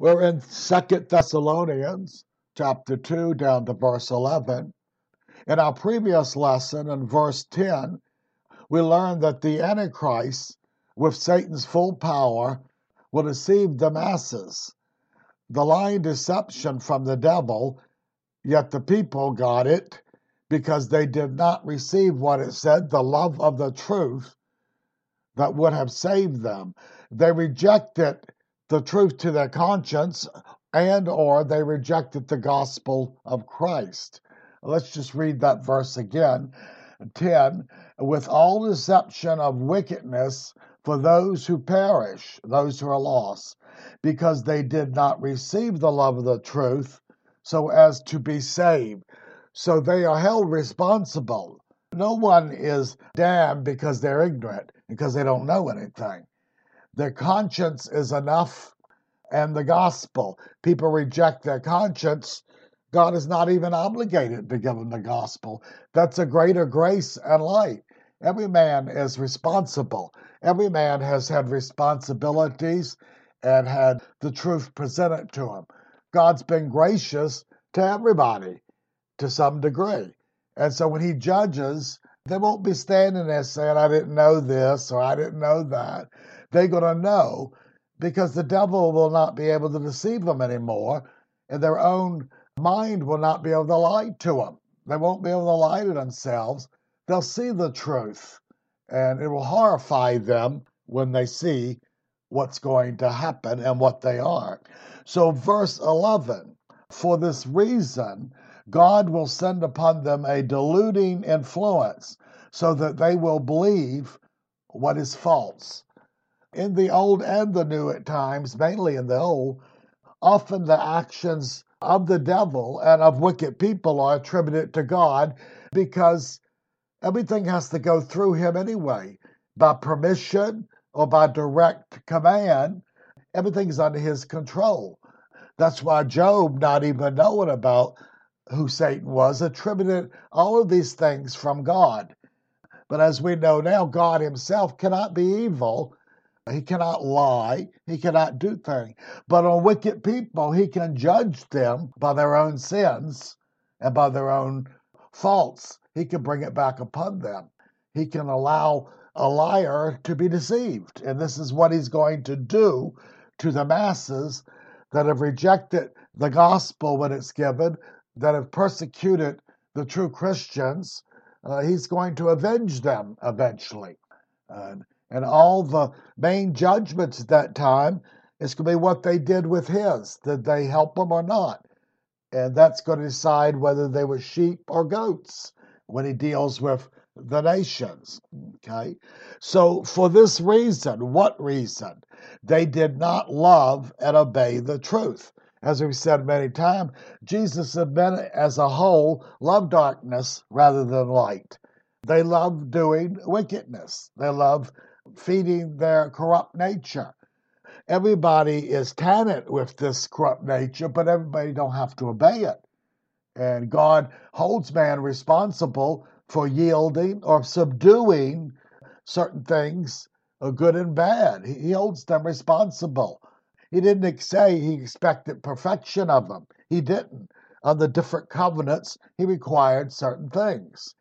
We're in Second Thessalonians chapter 2 down to verse 11. In our previous lesson in verse 10, we learned that the Antichrist, with Satan's full power, will deceive the masses. The lying deception from the devil, yet the people got it because they did not receive what it said, the love of the truth that would have saved them. They rejected the truth to their conscience and or they rejected the gospel of Christ. Let's just read that verse again. 10 with all deception of wickedness for those who perish, those who are lost, because they did not receive the love of the truth so as to be saved. So they are held responsible. No one is damned because they're ignorant, because they don't know anything. Their conscience is enough and the gospel. People reject their conscience. God is not even obligated to give them the gospel. That's a greater grace and light. Every man is responsible. Every man has had responsibilities and had the truth presented to him. God's been gracious to everybody to some degree. And so when he judges, they won't be standing there saying, I didn't know this or I didn't know that they're going to know because the devil will not be able to deceive them anymore, and their own mind will not be able to lie to them. They won't be able to lie to themselves. They'll see the truth, and it will horrify them when they see what's going to happen and what they are. So, verse 11 For this reason, God will send upon them a deluding influence so that they will believe what is false in the Old and the New at times, mainly in the Old, often the actions of the devil and of wicked people are attributed to God because everything has to go through him anyway. By permission or by direct command, everything's under his control. That's why Job, not even knowing about who Satan was, attributed all of these things from God. But as we know now, God himself cannot be evil he cannot lie. He cannot do things. But on wicked people, he can judge them by their own sins and by their own faults. He can bring it back upon them. He can allow a liar to be deceived. And this is what he's going to do to the masses that have rejected the gospel when it's given, that have persecuted the true Christians. Uh, he's going to avenge them eventually. Uh, and all the main judgments at that time is going to be what they did with his. Did they help him or not? And that's going to decide whether they were sheep or goats when he deals with the nations. Okay? So, for this reason, what reason? They did not love and obey the truth. As we've said many times, Jesus men as a whole love darkness rather than light. They love doing wickedness. They love feeding their corrupt nature. Everybody is tainted with this corrupt nature, but everybody don't have to obey it. And God holds man responsible for yielding or subduing certain things, uh, good and bad. He holds them responsible. He didn't say he expected perfection of them. He didn't. On the different covenants, he required certain things.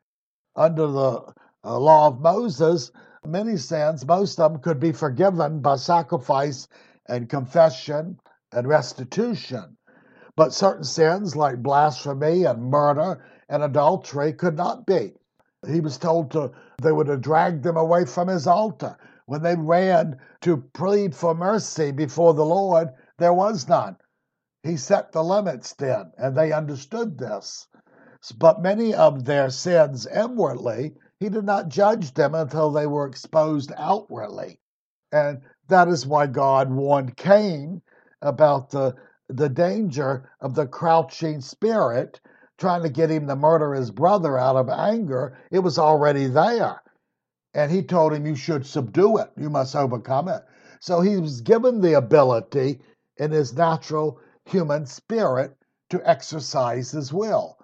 Under the uh, law of Moses, many sins, most of them could be forgiven by sacrifice and confession and restitution. But certain sins like blasphemy and murder and adultery could not be. He was told to they would have dragged them away from his altar. When they ran to plead for mercy before the Lord, there was none. He set the limits then, and they understood this. But many of their sins inwardly he did not judge them until they were exposed outwardly. And that is why God warned Cain about the, the danger of the crouching spirit trying to get him to murder his brother out of anger. It was already there. And he told him, You should subdue it, you must overcome it. So he was given the ability in his natural human spirit to exercise his will,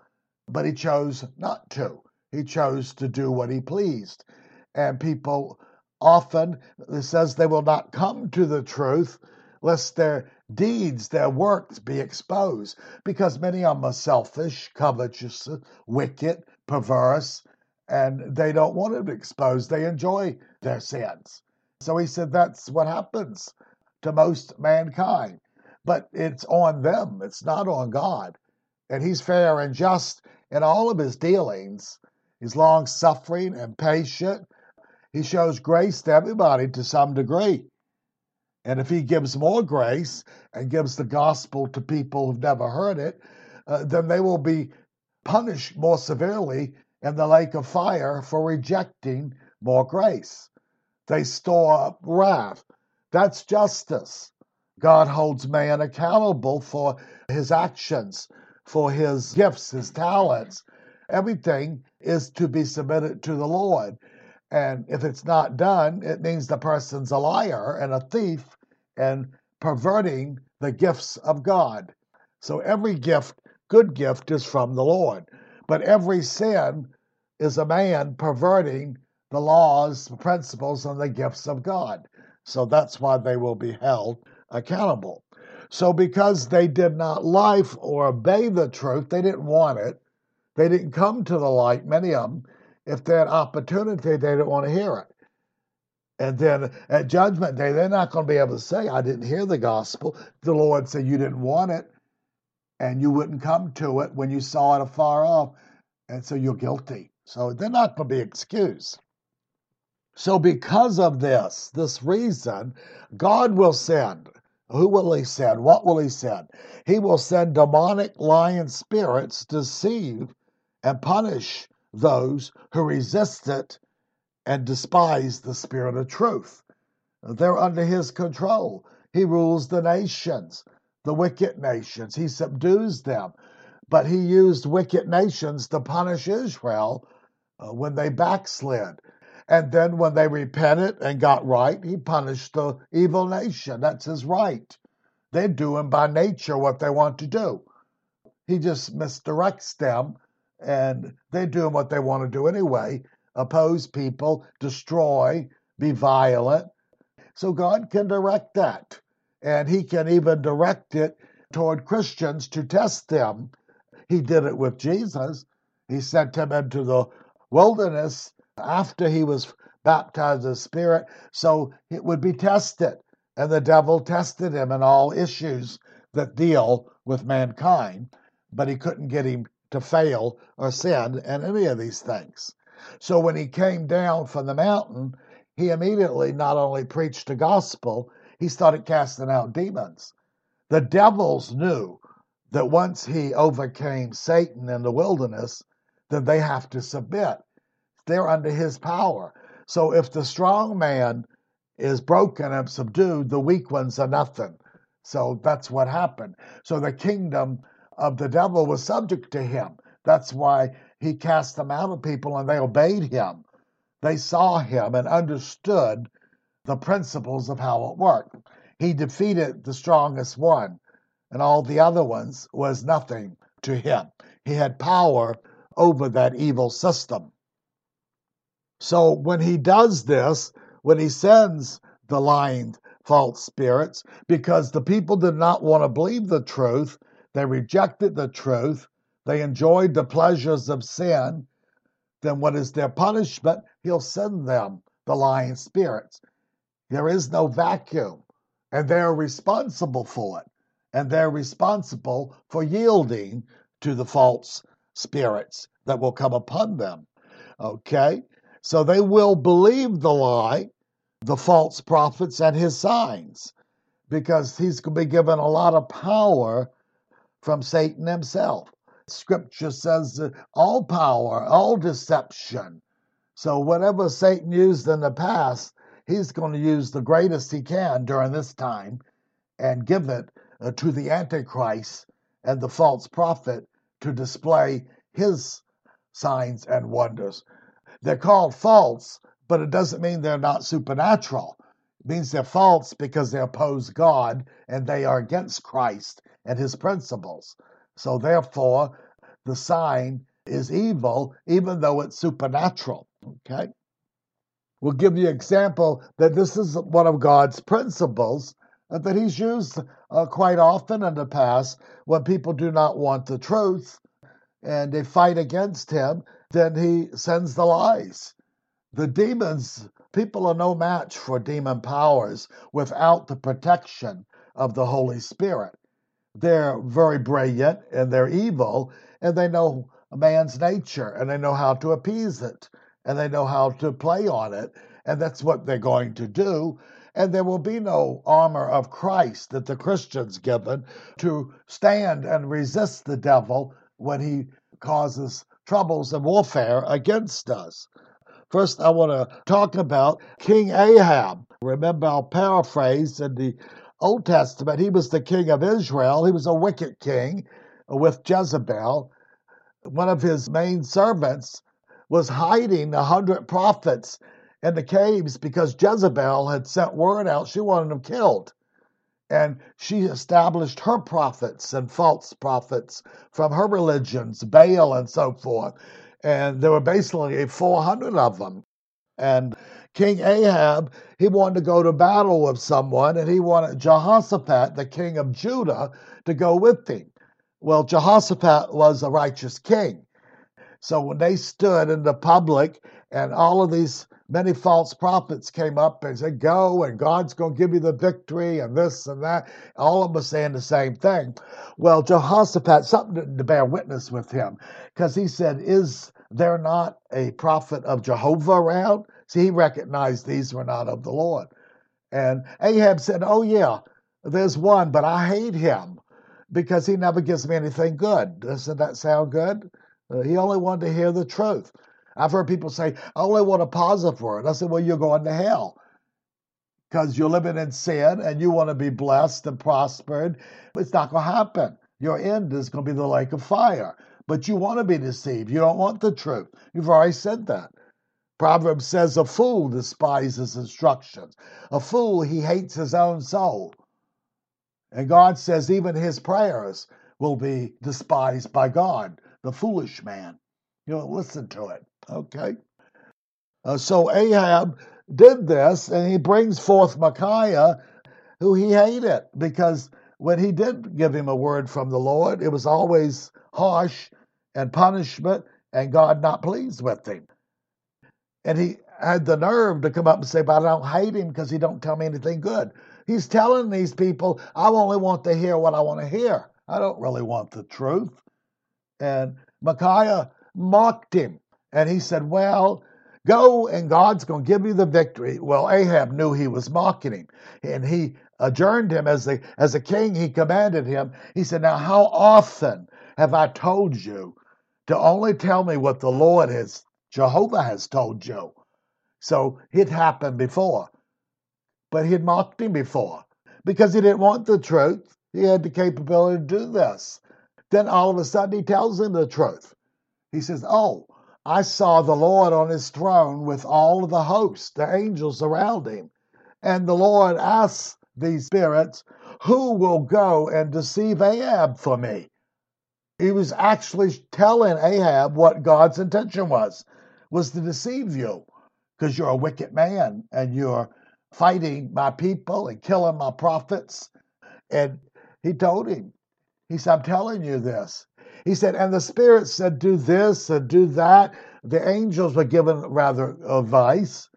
but he chose not to. He chose to do what he pleased. And people often, it says they will not come to the truth lest their deeds, their works be exposed, because many of them are selfish, covetous, wicked, perverse, and they don't want it exposed. They enjoy their sins. So he said that's what happens to most mankind. But it's on them, it's not on God. And he's fair and just in all of his dealings. He's long suffering and patient. He shows grace to everybody to some degree. And if he gives more grace and gives the gospel to people who've never heard it, uh, then they will be punished more severely in the lake of fire for rejecting more grace. They store up wrath. That's justice. God holds man accountable for his actions, for his gifts, his talents. Everything is to be submitted to the Lord. And if it's not done, it means the person's a liar and a thief and perverting the gifts of God. So every gift, good gift, is from the Lord. But every sin is a man perverting the laws, principles, and the gifts of God. So that's why they will be held accountable. So because they did not life or obey the truth, they didn't want it. They didn't come to the light, many of them, if they had opportunity, they didn't want to hear it. And then at Judgment Day, they're not going to be able to say, I didn't hear the gospel. The Lord said, You didn't want it, and you wouldn't come to it when you saw it afar off. And so you're guilty. So they're not going to be excused. So, because of this, this reason, God will send. Who will He send? What will He send? He will send demonic lion spirits to deceive and punish those who resist it and despise the spirit of truth. They're under his control. He rules the nations, the wicked nations. He subdues them. But he used wicked nations to punish Israel uh, when they backslid. And then when they repented and got right, he punished the evil nation. That's his right. They're doing by nature what they want to do. He just misdirects them and they're doing what they want to do anyway oppose people, destroy, be violent. So God can direct that. And He can even direct it toward Christians to test them. He did it with Jesus. He sent him into the wilderness after he was baptized the Spirit, so it would be tested. And the devil tested him in all issues that deal with mankind, but he couldn't get him to fail or sin in any of these things. So when he came down from the mountain, he immediately not only preached the gospel, he started casting out demons. The devils knew that once he overcame Satan in the wilderness, then they have to submit. They're under his power. So if the strong man is broken and subdued, the weak ones are nothing. So that's what happened. So the kingdom of the devil was subject to him. That's why he cast them out of people and they obeyed him. They saw him and understood the principles of how it worked. He defeated the strongest one, and all the other ones was nothing to him. He had power over that evil system. So when he does this, when he sends the lying false spirits, because the people did not want to believe the truth, they rejected the truth, they enjoyed the pleasures of sin, then what is their punishment? He'll send them the lying spirits. There is no vacuum, and they're responsible for it. And they're responsible for yielding to the false spirits that will come upon them. Okay? So they will believe the lie, the false prophets, and his signs, because he's going to be given a lot of power from Satan himself. Scripture says all power, all deception. So, whatever Satan used in the past, he's going to use the greatest he can during this time and give it uh, to the Antichrist and the false prophet to display his signs and wonders. They're called false, but it doesn't mean they're not supernatural. It means they're false because they oppose God and they are against Christ and his principles. So therefore, the sign is evil, even though it's supernatural. Okay? We'll give you an example that this is one of God's principles that he's used uh, quite often in the past when people do not want the truth and they fight against him, then he sends the lies. The demons, people are no match for demon powers without the protection of the Holy Spirit. They're very brilliant and they're evil, and they know man's nature and they know how to appease it and they know how to play on it. And that's what they're going to do. And there will be no armor of Christ that the Christians given to stand and resist the devil when he causes troubles and warfare against us. First, I want to talk about King Ahab. Remember, I'll paraphrase in the Old Testament, he was the king of Israel. He was a wicked king with Jezebel. One of his main servants was hiding a hundred prophets in the caves because Jezebel had sent word out she wanted them killed. And she established her prophets and false prophets from her religions, Baal and so forth. And there were basically 400 of them. And King Ahab, he wanted to go to battle with someone, and he wanted Jehoshaphat, the king of Judah, to go with him. Well, Jehoshaphat was a righteous king. So when they stood in the public and all of these many false prophets came up and said, Go and God's going to give you the victory and this and that, all of them saying the same thing. Well, Jehoshaphat, something to bear witness with him because he said, Is there not a prophet of Jehovah around? See, he recognized these were not of the Lord. And Ahab said, Oh, yeah, there's one, but I hate him because he never gives me anything good. Doesn't that sound good? Uh, he only wanted to hear the truth. I've heard people say, I only want a positive word. I said, Well, you're going to hell because you're living in sin and you want to be blessed and prospered. It's not going to happen. Your end is going to be the lake of fire. But you want to be deceived. You don't want the truth. You've already said that. Proverbs says, A fool despises instructions. A fool, he hates his own soul. And God says, even his prayers will be despised by God the foolish man. You know, listen to it. Okay. Uh, so Ahab did this, and he brings forth Micaiah, who he hated because when he did give him a word from the Lord, it was always harsh and punishment, and God not pleased with him. And he had the nerve to come up and say, But I don't hate him because he don't tell me anything good. He's telling these people, I only want to hear what I want to hear. I don't really want the truth. And Micaiah mocked him. And he said, Well, go and God's going to give you the victory. Well, Ahab knew he was mocking him. And he adjourned him as a, as a king. He commanded him. He said, Now, how often have I told you to only tell me what the Lord has, Jehovah has told you? So it happened before. But he had mocked him before because he didn't want the truth. He had the capability to do this. Then all of a sudden he tells him the truth. He says, Oh, I saw the Lord on his throne with all of the hosts, the angels around him. And the Lord asks these spirits, Who will go and deceive Ahab for me? He was actually telling Ahab what God's intention was, was to deceive you, because you're a wicked man and you're fighting my people and killing my prophets. And he told him, he said, I'm telling you this. He said, and the Spirit said, do this and do that. The angels were given rather advice.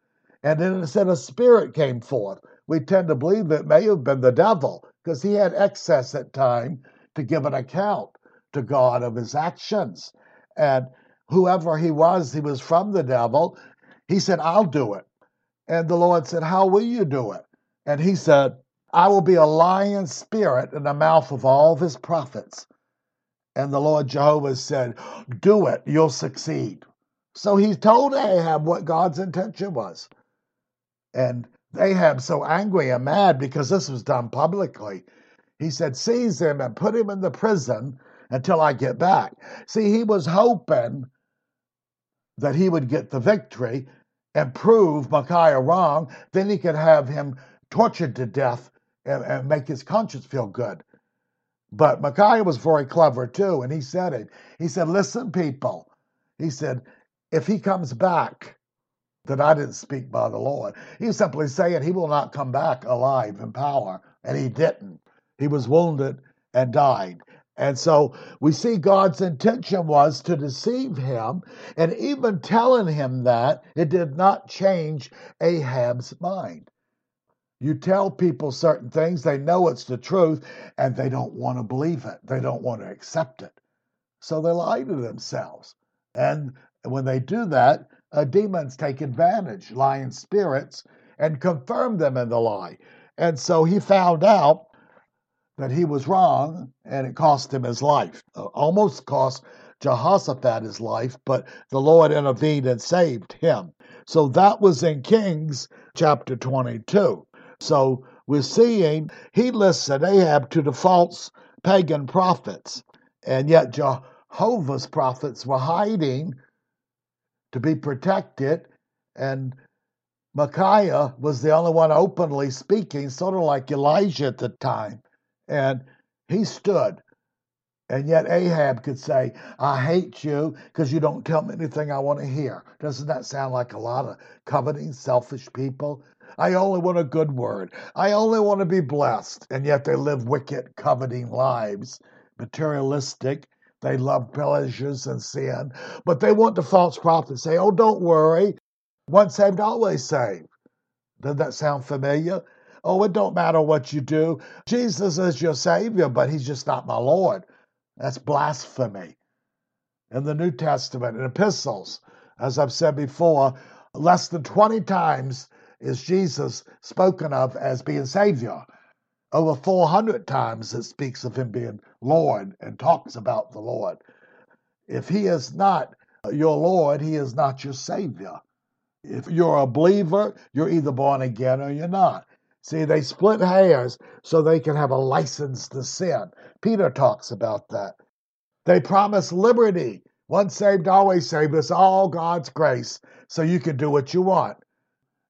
And then it said a spirit came forth. We tend to believe it may have been the devil because he had excess at time to give an account to God of his actions. And whoever he was, he was from the devil. He said, I'll do it. And the Lord said, How will you do it? And he said, I will be a lion spirit in the mouth of all of his prophets. And the Lord Jehovah said, Do it, you'll succeed. So he told Ahab what God's intention was. And Ahab so angry and mad because this was done publicly. He said, Seize him and put him in the prison until I get back. See, he was hoping that he would get the victory and prove Micaiah wrong. Then he could have him tortured to death and, and make his conscience feel good. But Micaiah was very clever too, and he said it. He said, Listen, people, he said, if he comes back, that I didn't speak by the Lord. He's simply saying he will not come back alive in power and he didn't. He was wounded and died. And so we see God's intention was to deceive him, and even telling him that, it did not change Ahab's mind. You tell people certain things, they know it's the truth, and they don't want to believe it. They don't want to accept it. So they lie to themselves. And when they do that, uh, demons take advantage, lying spirits, and confirm them in the lie. And so he found out that he was wrong, and it cost him his life. Uh, almost cost Jehoshaphat his life, but the Lord intervened and saved him. So that was in Kings chapter 22. So we're seeing he listed Ahab to the false pagan prophets, and yet Jehovah's prophets were hiding to be protected, and Micaiah was the only one openly speaking, sort of like Elijah at the time. And he stood. And yet Ahab could say, I hate you because you don't tell me anything I want to hear. Doesn't that sound like a lot of coveting, selfish people? I only want a good word. I only want to be blessed. And yet they live wicked, coveting lives, materialistic. They love pleasures and sin. But they want the false prophet say, Oh, don't worry. Once saved, always saved. Doesn't that sound familiar? Oh, it don't matter what you do. Jesus is your Savior, but He's just not my Lord. That's blasphemy. In the New Testament, in epistles, as I've said before, less than 20 times is Jesus spoken of as being Savior. Over 400 times it speaks of Him being Lord and talks about the Lord. If He is not your Lord, He is not your Savior. If you're a believer, you're either born again or you're not. See, they split hairs so they can have a license to sin. Peter talks about that. They promise liberty. Once saved, always saved. It's all God's grace, so you can do what you want.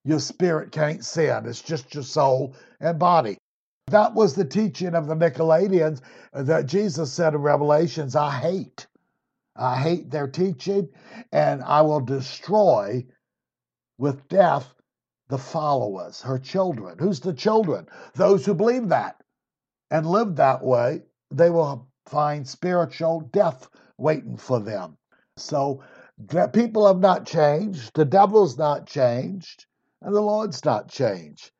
Your spirit can't sin, it's just your soul and body. That was the teaching of the Nicolaitans that Jesus said in Revelations I hate. I hate their teaching, and I will destroy with death the followers, her children. Who's the children? Those who believe that and live that way, they will find spiritual death waiting for them. So people have not changed, the devil's not changed, and the Lord's not changed.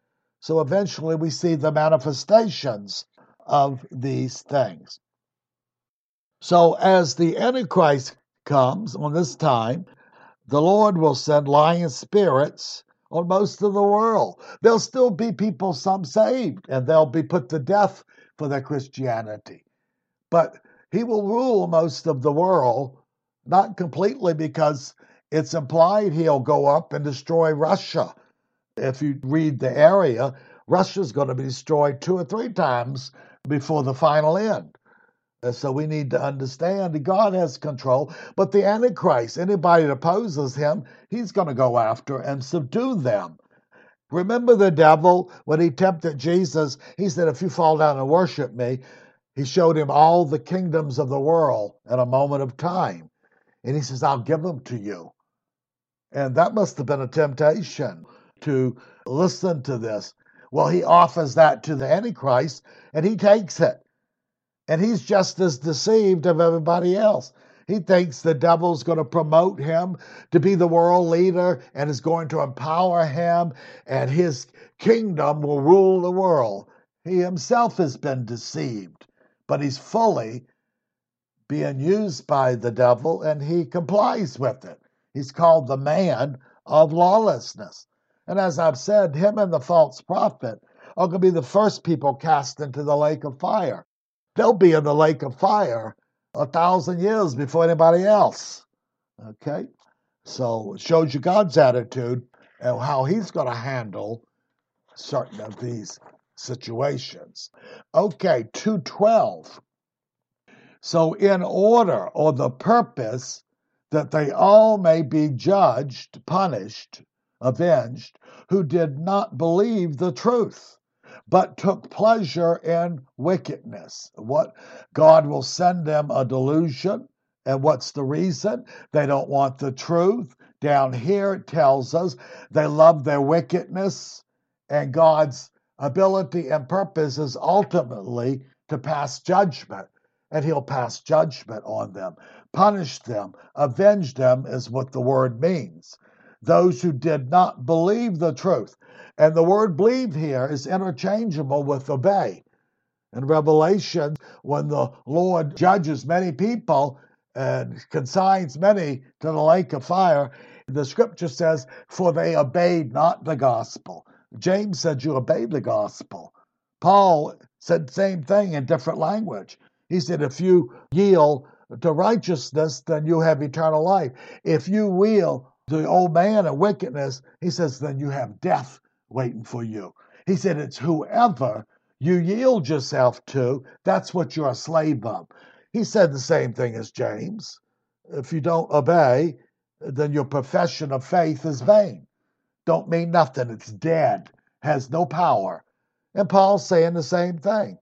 So eventually we see the manifestations of these things. So as the Antichrist comes on this time, the Lord will send lying spirits on most of the world. There'll still be people, some saved, and they'll be put to death for their Christianity. But he will rule most of the world, not completely because it's implied he'll go up and destroy Russia. If you read the area, Russia's going to be destroyed two or three times before the final end. So we need to understand that God has control, but the Antichrist, anybody that opposes him, he's going to go after and subdue them. Remember the devil when he tempted Jesus? He said, If you fall down and worship me, he showed him all the kingdoms of the world in a moment of time. And he says, I'll give them to you. And that must have been a temptation to listen to this. Well, he offers that to the Antichrist, and he takes it. And he's just as deceived of everybody else. He thinks the devil's going to promote him to be the world leader and is going to empower him, and his kingdom will rule the world. He himself has been deceived, but he's fully being used by the devil and he complies with it. He's called the man of lawlessness. And as I've said, him and the false prophet are going to be the first people cast into the lake of fire they'll be in the lake of fire a thousand years before anybody else. Okay? So it shows you God's attitude and how he's going to handle certain of these situations. Okay, 212. So, in order or the purpose that they all may be judged, punished, avenged, who did not believe the truth but took pleasure in wickedness. What God will send them a delusion. And what's the reason? They don't want the truth. Down here it tells us they love their wickedness, and God's ability and purpose is ultimately to pass judgment, and he'll pass judgment on them. Punish them, avenge them is what the word means. Those who did not believe the truth. And the word believe here is interchangeable with obey. In Revelation, when the Lord judges many people and consigns many to the lake of fire, the scripture says, For they obeyed not the gospel. James said, You obeyed the gospel. Paul said the same thing in different language. He said, If you yield to righteousness, then you have eternal life. If you yield to the old man of wickedness, he says, then you have death waiting for you. He said, It's whoever you yield yourself to, that's what you're a slave of. He said the same thing as James. If you don't obey, then your profession of faith is vain. Don't mean nothing. It's dead, has no power. And Paul's saying the same thing.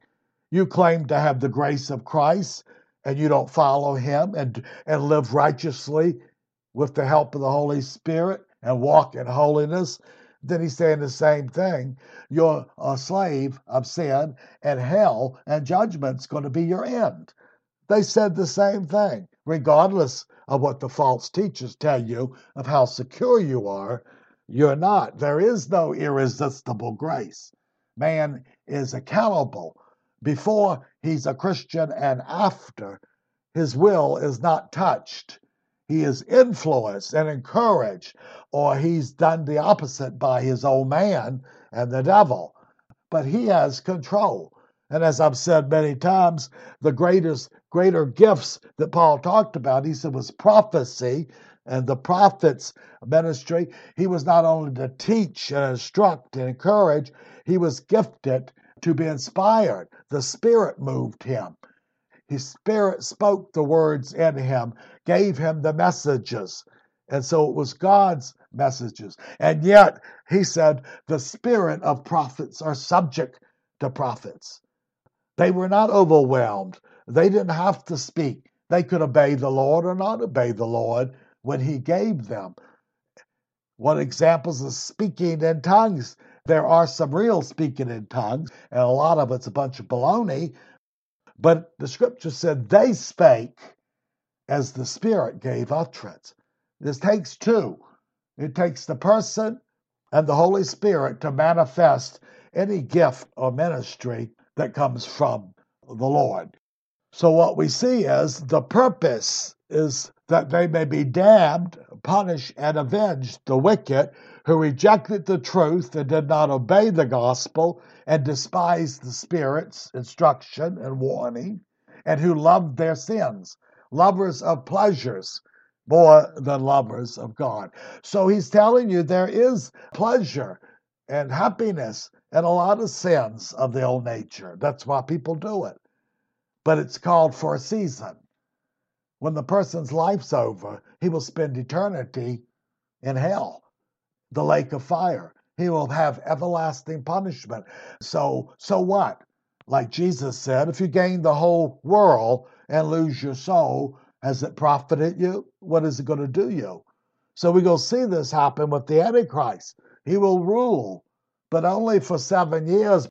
You claim to have the grace of Christ and you don't follow him and, and live righteously with the help of the Holy Spirit and walk in holiness, then he's saying the same thing. You're a uh, slave of sin, and hell and judgment's going to be your end. They said the same thing, regardless of what the false teachers tell you of how secure you are. You're not. There is no irresistible grace. Man is accountable before he's a Christian and after. His will is not touched he is influenced and encouraged, or he's done the opposite by his old man and the devil. But he has control. And as I've said many times, the greatest, greater gifts that Paul talked about, he said, was prophecy and the prophet's ministry. He was not only to teach and instruct and encourage, he was gifted to be inspired. The Spirit moved him. His spirit spoke the words in him, gave him the messages. And so it was God's messages. And yet, he said, the spirit of prophets are subject to prophets. They were not overwhelmed. They didn't have to speak. They could obey the Lord or not obey the Lord when he gave them. What examples of speaking in tongues? There are some real speaking in tongues, and a lot of it's a bunch of baloney, but the scripture said they spake as the Spirit gave utterance. This takes two it takes the person and the Holy Spirit to manifest any gift or ministry that comes from the Lord. So, what we see is the purpose is that they may be damned, punished, and avenged the wicked who rejected the truth and did not obey the gospel and despised the Spirit's instruction and warning, and who loved their sins, lovers of pleasures more than lovers of God. So he's telling you there is pleasure and happiness and a lot of sins of the old nature. That's why people do it. But it's called for a season. When the person's life's over, he will spend eternity in hell, the lake of fire he will have everlasting punishment. So, so what? Like Jesus said, if you gain the whole world and lose your soul, has it profited you? What is it going to do you? So we go see this happen with the Antichrist. He will rule, but only for seven years,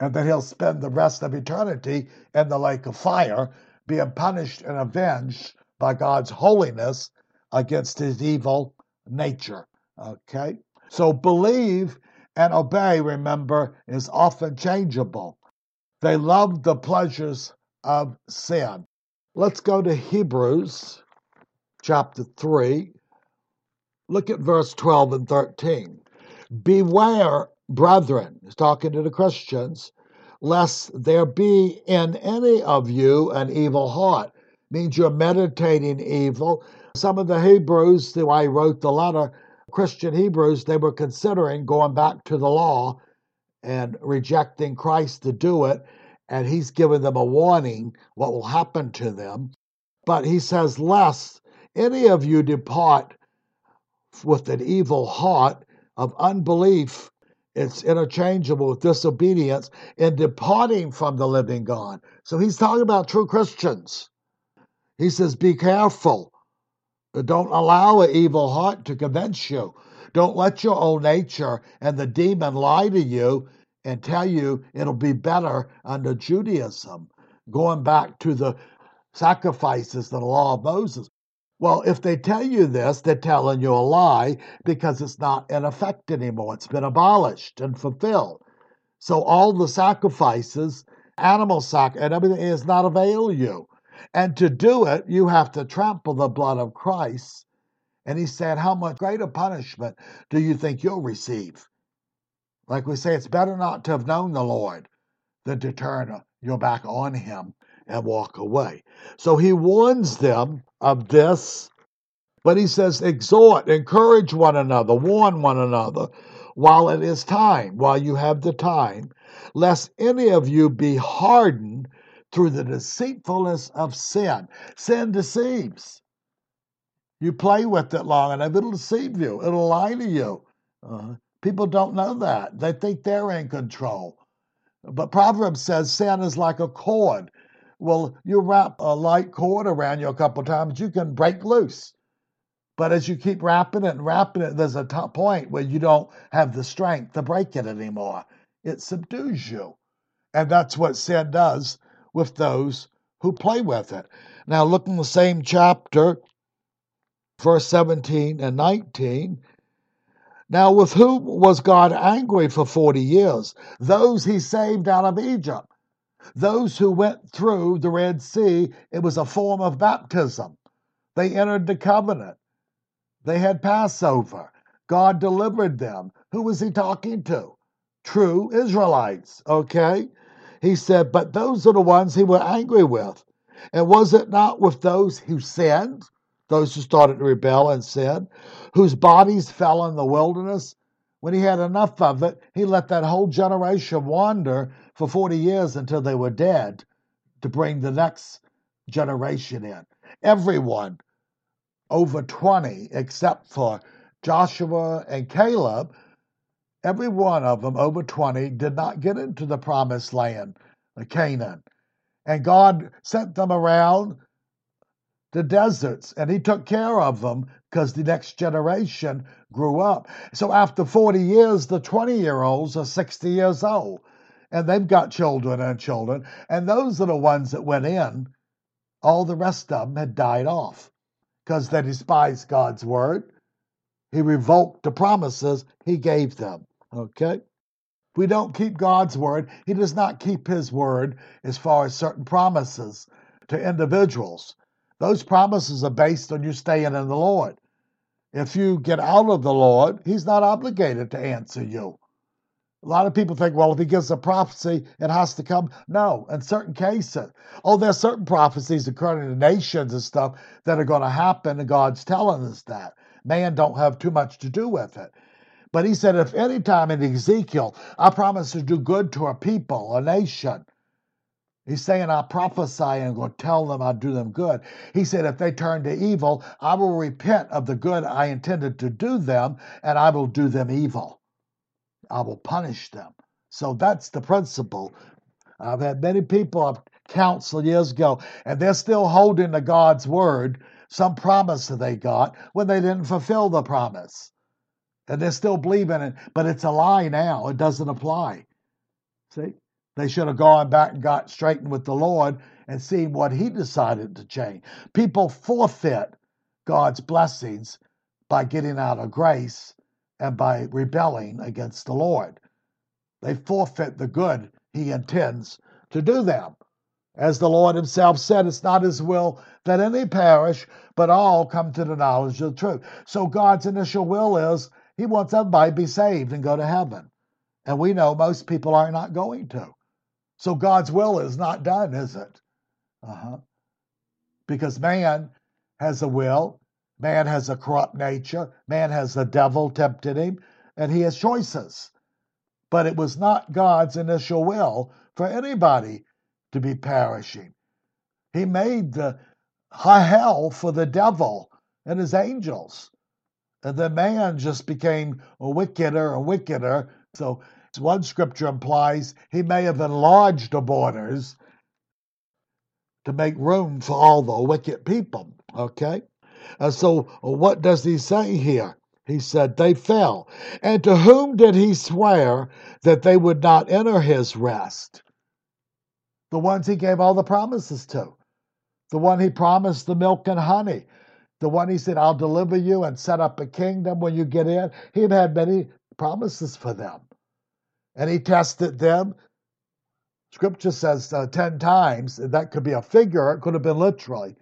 and then he'll spend the rest of eternity in the lake of fire, being punished and avenged by God's holiness against his evil nature. Okay? So believe and obey, remember, is often changeable. They love the pleasures of sin. Let's go to Hebrews chapter 3. Look at verse 12 and 13. Beware, brethren, he's talking to the Christians, lest there be in any of you an evil heart. Means you're meditating evil. Some of the Hebrews, who I wrote the letter, Christian Hebrews, they were considering going back to the law and rejecting Christ to do it. And he's given them a warning what will happen to them. But he says, Lest any of you depart with an evil heart of unbelief, it's interchangeable with disobedience in departing from the living God. So he's talking about true Christians. He says, Be careful don't allow an evil heart to convince you. Don't let your old nature and the demon lie to you and tell you it'll be better under Judaism, going back to the sacrifices, the law of Moses. Well, if they tell you this, they're telling you a lie because it's not in effect anymore. It's been abolished and fulfilled. So all the sacrifices, animal sac and everything is not avail you. And to do it, you have to trample the blood of Christ. And he said, How much greater punishment do you think you'll receive? Like we say, it's better not to have known the Lord than to turn your back on him and walk away. So he warns them of this, but he says, exhort, encourage one another, warn one another while it is time, while you have the time, lest any of you be hardened through the deceitfulness of sin. Sin deceives. You play with it long enough, it'll deceive you, it'll lie to you. Uh, people don't know that. They think they're in control. But Proverbs says sin is like a cord. Well, you wrap a light cord around you a couple times, you can break loose. But as you keep wrapping it and wrapping it, there's a point where you don't have the strength to break it anymore. It subdues you. And that's what sin does with those who play with it. Now, look in the same chapter, verse 17 and 19. Now, with whom was God angry for 40 years? Those he saved out of Egypt. Those who went through the Red Sea, it was a form of baptism. They entered the covenant. They had Passover. God delivered them. Who was he talking to? True Israelites, okay? He said, But those are the ones he was angry with. And was it not with those who sinned? Those who started to rebel and sin, whose bodies fell in the wilderness. When he had enough of it, he let that whole generation wander for 40 years until they were dead to bring the next generation in. Everyone over 20, except for Joshua and Caleb, every one of them over 20 did not get into the promised land, Canaan. And God sent them around the deserts and he took care of them because the next generation grew up. So after 40 years, the 20 year olds are 60 years old and they've got children and children. And those are the ones that went in. All the rest of them had died off because they despised God's word. He revoked the promises he gave them. Okay? we don't keep God's word, he does not keep his word as far as certain promises to individuals. Those promises are based on you staying in the Lord. If you get out of the Lord, He's not obligated to answer you. A lot of people think, well, if He gives a prophecy, it has to come. No, in certain cases. Oh, there's certain prophecies according to nations and stuff that are going to happen, and God's telling us that. Man don't have too much to do with it. But he said, if any time in Ezekiel I promise to do good to a people, a nation, He's saying, I prophesy and go tell them I do them good. He said, if they turn to evil, I will repent of the good I intended to do them, and I will do them evil. I will punish them. So that's the principle. I've had many people I've counseled years ago, and they're still holding to God's word, some promise that they got when they didn't fulfill the promise. And they're still believing it, but it's a lie now. It doesn't apply. See? They should have gone back and got straightened with the Lord and seen what He decided to change. People forfeit God's blessings by getting out of grace and by rebelling against the Lord. They forfeit the good He intends to do them. As the Lord Himself said, it's not His will that any perish, but all come to the knowledge of the truth. So God's initial will is He wants everybody to be saved and go to heaven. And we know most people are not going to. So God's will is not done, is it? Uh-huh. Because man has a will, man has a corrupt nature, man has the devil tempted him, and he has choices. But it was not God's initial will for anybody to be perishing. He made the hell for the devil and his angels. And then man just became a wickeder and wickeder. So one scripture implies he may have enlarged the borders to make room for all the wicked people. Okay? And so, what does he say here? He said, They fell. And to whom did he swear that they would not enter his rest? The ones he gave all the promises to. The one he promised the milk and honey. The one he said, I'll deliver you and set up a kingdom when you get in. He had many promises for them. And he tested them. Scripture says uh, 10 times. That could be a figure, it could have been literally.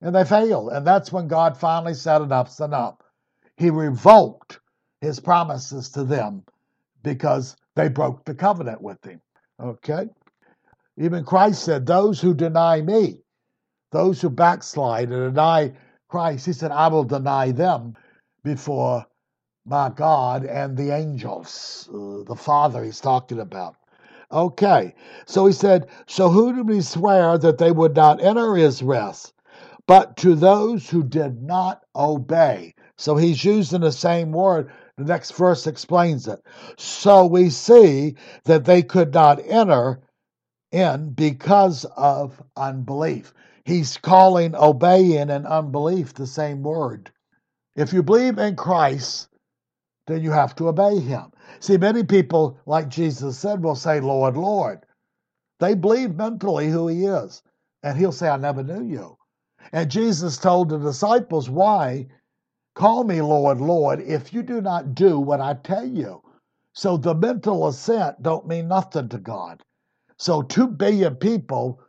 And they failed. And that's when God finally said, Enough's enough he revoked his promises to them because they broke the covenant with him. Okay? Even Christ said, Those who deny me, those who backslide and deny Christ, he said, I will deny them before my God and the angels, uh, the Father he's talking about. Okay, so he said, So who did we swear that they would not enter his rest? But to those who did not obey. So he's using the same word. The next verse explains it. So we see that they could not enter in because of unbelief. He's calling obeying and unbelief the same word. If you believe in Christ, then you have to obey him. See, many people, like Jesus said, will say, Lord, Lord. They believe mentally who he is. And he'll say, I never knew you. And Jesus told the disciples, Why? Call me Lord, Lord, if you do not do what I tell you. So the mental assent don't mean nothing to God. So two billion people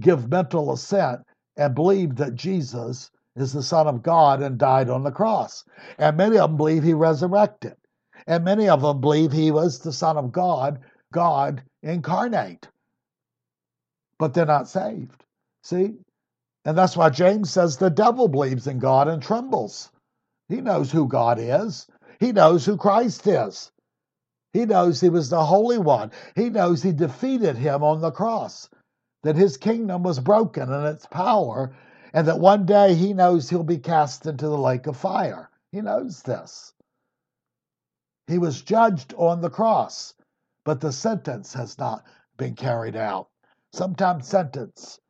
give mental assent and believe that Jesus is the Son of God and died on the cross. And many of them believe he resurrected. And many of them believe he was the Son of God, God incarnate. But they're not saved. See? And that's why James says the devil believes in God and trembles. He knows who God is. He knows who Christ is. He knows he was the Holy One. He knows he defeated him on the cross, that his kingdom was broken and its power, and that one day he knows he'll be cast into the lake of fire. He knows this. He was judged on the cross, but the sentence has not been carried out. Sometimes sentence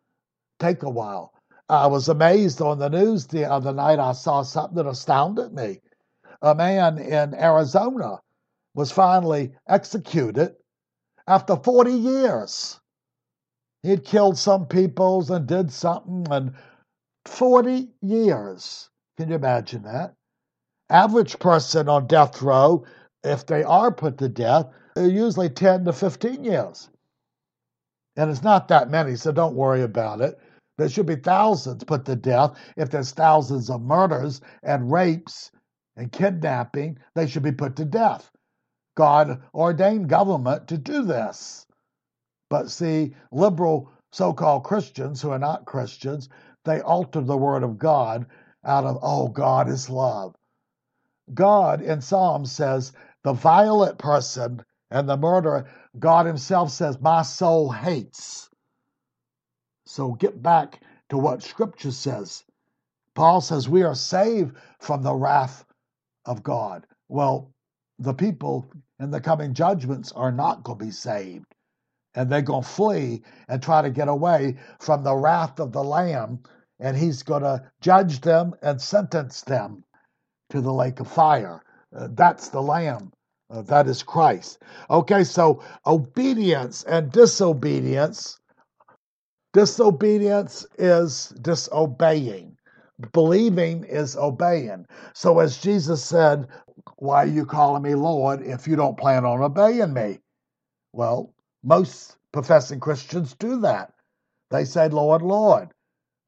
take a while. I was amazed on the news the other night. I saw something that astounded me. A man in Arizona was finally executed after 40 years. He'd killed some peoples and did something, and 40 years. Can you imagine that? Average person on death row, if they are put to death, usually 10 to 15 years. And it's not that many, so don't worry about it. There should be thousands put to death. If there's thousands of murders and rapes and kidnapping, they should be put to death. God ordained government to do this. But see, liberal so called Christians who are not Christians, they alter the word of God out of, oh, God is love. God in Psalms says, the violent person and the murderer, God Himself says, my soul hates. So get back to what Scripture says. Paul says we are saved from the wrath of God. Well, the people in the coming judgments are not going to be saved. And they're going to flee and try to get away from the wrath of the Lamb. And he's going to judge them and sentence them to the lake of fire. Uh, that's the Lamb. Uh, that is Christ. Okay, so obedience and disobedience Disobedience is disobeying. Believing is obeying. So, as Jesus said, Why are you calling me Lord if you don't plan on obeying me? Well, most professing Christians do that. They say, Lord, Lord.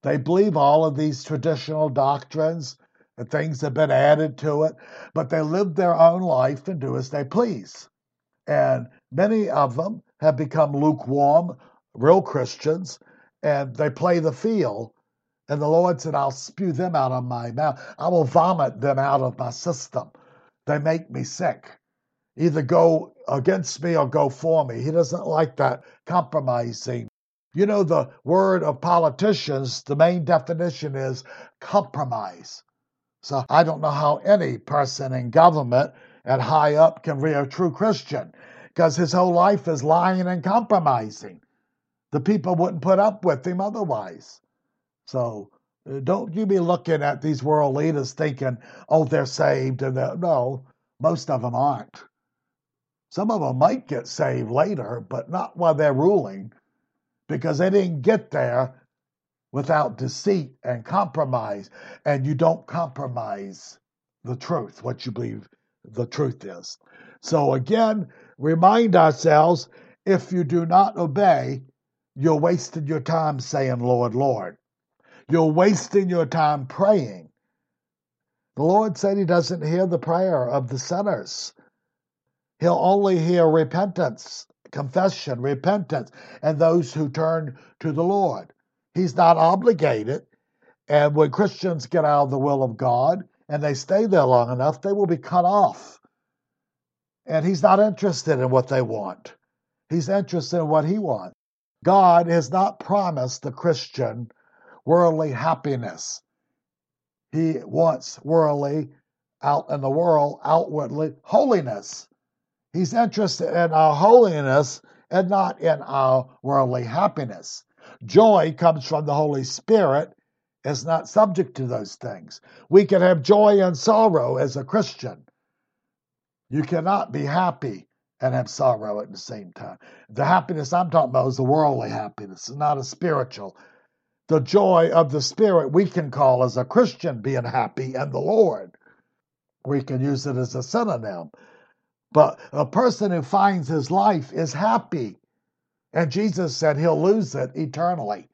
They believe all of these traditional doctrines and things have been added to it, but they live their own life and do as they please. And many of them have become lukewarm, real Christians, and they play the field. And the Lord said, I'll spew them out of my mouth. I will vomit them out of my system. They make me sick. Either go against me or go for me. He doesn't like that compromising. You know, the word of politicians, the main definition is compromise. So I don't know how any person in government and high up can be a true Christian because his whole life is lying and compromising. The people wouldn't put up with him otherwise. So uh, Don't you be looking at these world leaders thinking, oh, they're saved. and they're, No, most of them aren't. Some of them might get saved later, but not while they're ruling because they didn't get there without deceit and compromise. And you don't compromise the truth, what you believe the truth is. So again, remind ourselves if you do not obey, you're wasting your time saying, Lord, Lord. You're wasting your time praying. The Lord said He doesn't hear the prayer of the sinners. He'll only hear repentance, confession, repentance, and those who turn to the Lord. He's not obligated. And when Christians get out of the will of God and they stay there long enough, they will be cut off. And He's not interested in what they want, He's interested in what He wants. God has not promised the Christian worldly happiness. He wants worldly, out in the world, outwardly, holiness. He's interested in our holiness and not in our worldly happiness. Joy comes from the Holy Spirit, is not subject to those things. We can have joy and sorrow as a Christian. You cannot be happy and have sorrow at the same time. The happiness I'm talking about is the worldly happiness, not a spiritual the joy of the Spirit we can call as a Christian being happy in the Lord. We can use it as a synonym. But a person who finds his life is happy. And Jesus said he'll lose it eternally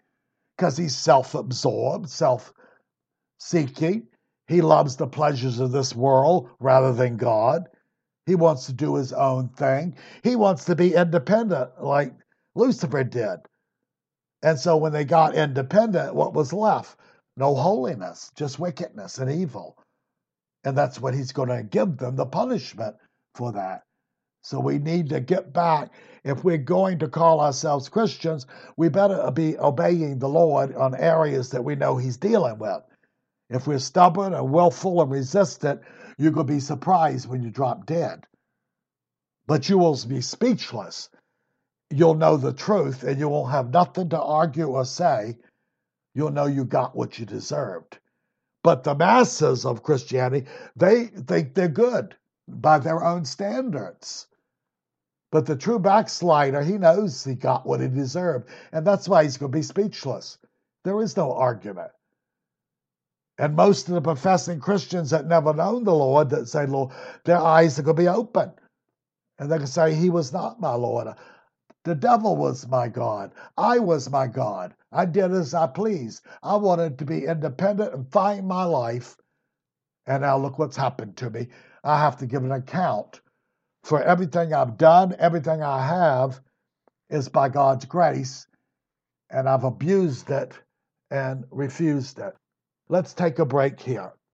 because he's self absorbed, self seeking. He loves the pleasures of this world rather than God. He wants to do his own thing. He wants to be independent like Lucifer did. And so when they got independent, what was left? No holiness, just wickedness and evil. And that's what he's going to give them the punishment for that. So we need to get back. If we're going to call ourselves Christians, we better be obeying the Lord on areas that we know he's dealing with. If we're stubborn and willful and resistant, you're going to be surprised when you drop dead. But you will be speechless you'll know the truth and you won't have nothing to argue or say. You'll know you got what you deserved. But the masses of Christianity, they think they're good by their own standards. But the true backslider, he knows he got what he deserved. And that's why he's going to be speechless. There is no argument. And most of the professing Christians that never known the Lord that say, Lord, their eyes are going to be open. And they can say, He was not my Lord. The devil was my God. I was my God. I did as I pleased. I wanted to be independent and find my life. And now look what's happened to me. I have to give an account for everything I've done, everything I have is by God's grace, and I've abused it and refused it. Let's take a break here.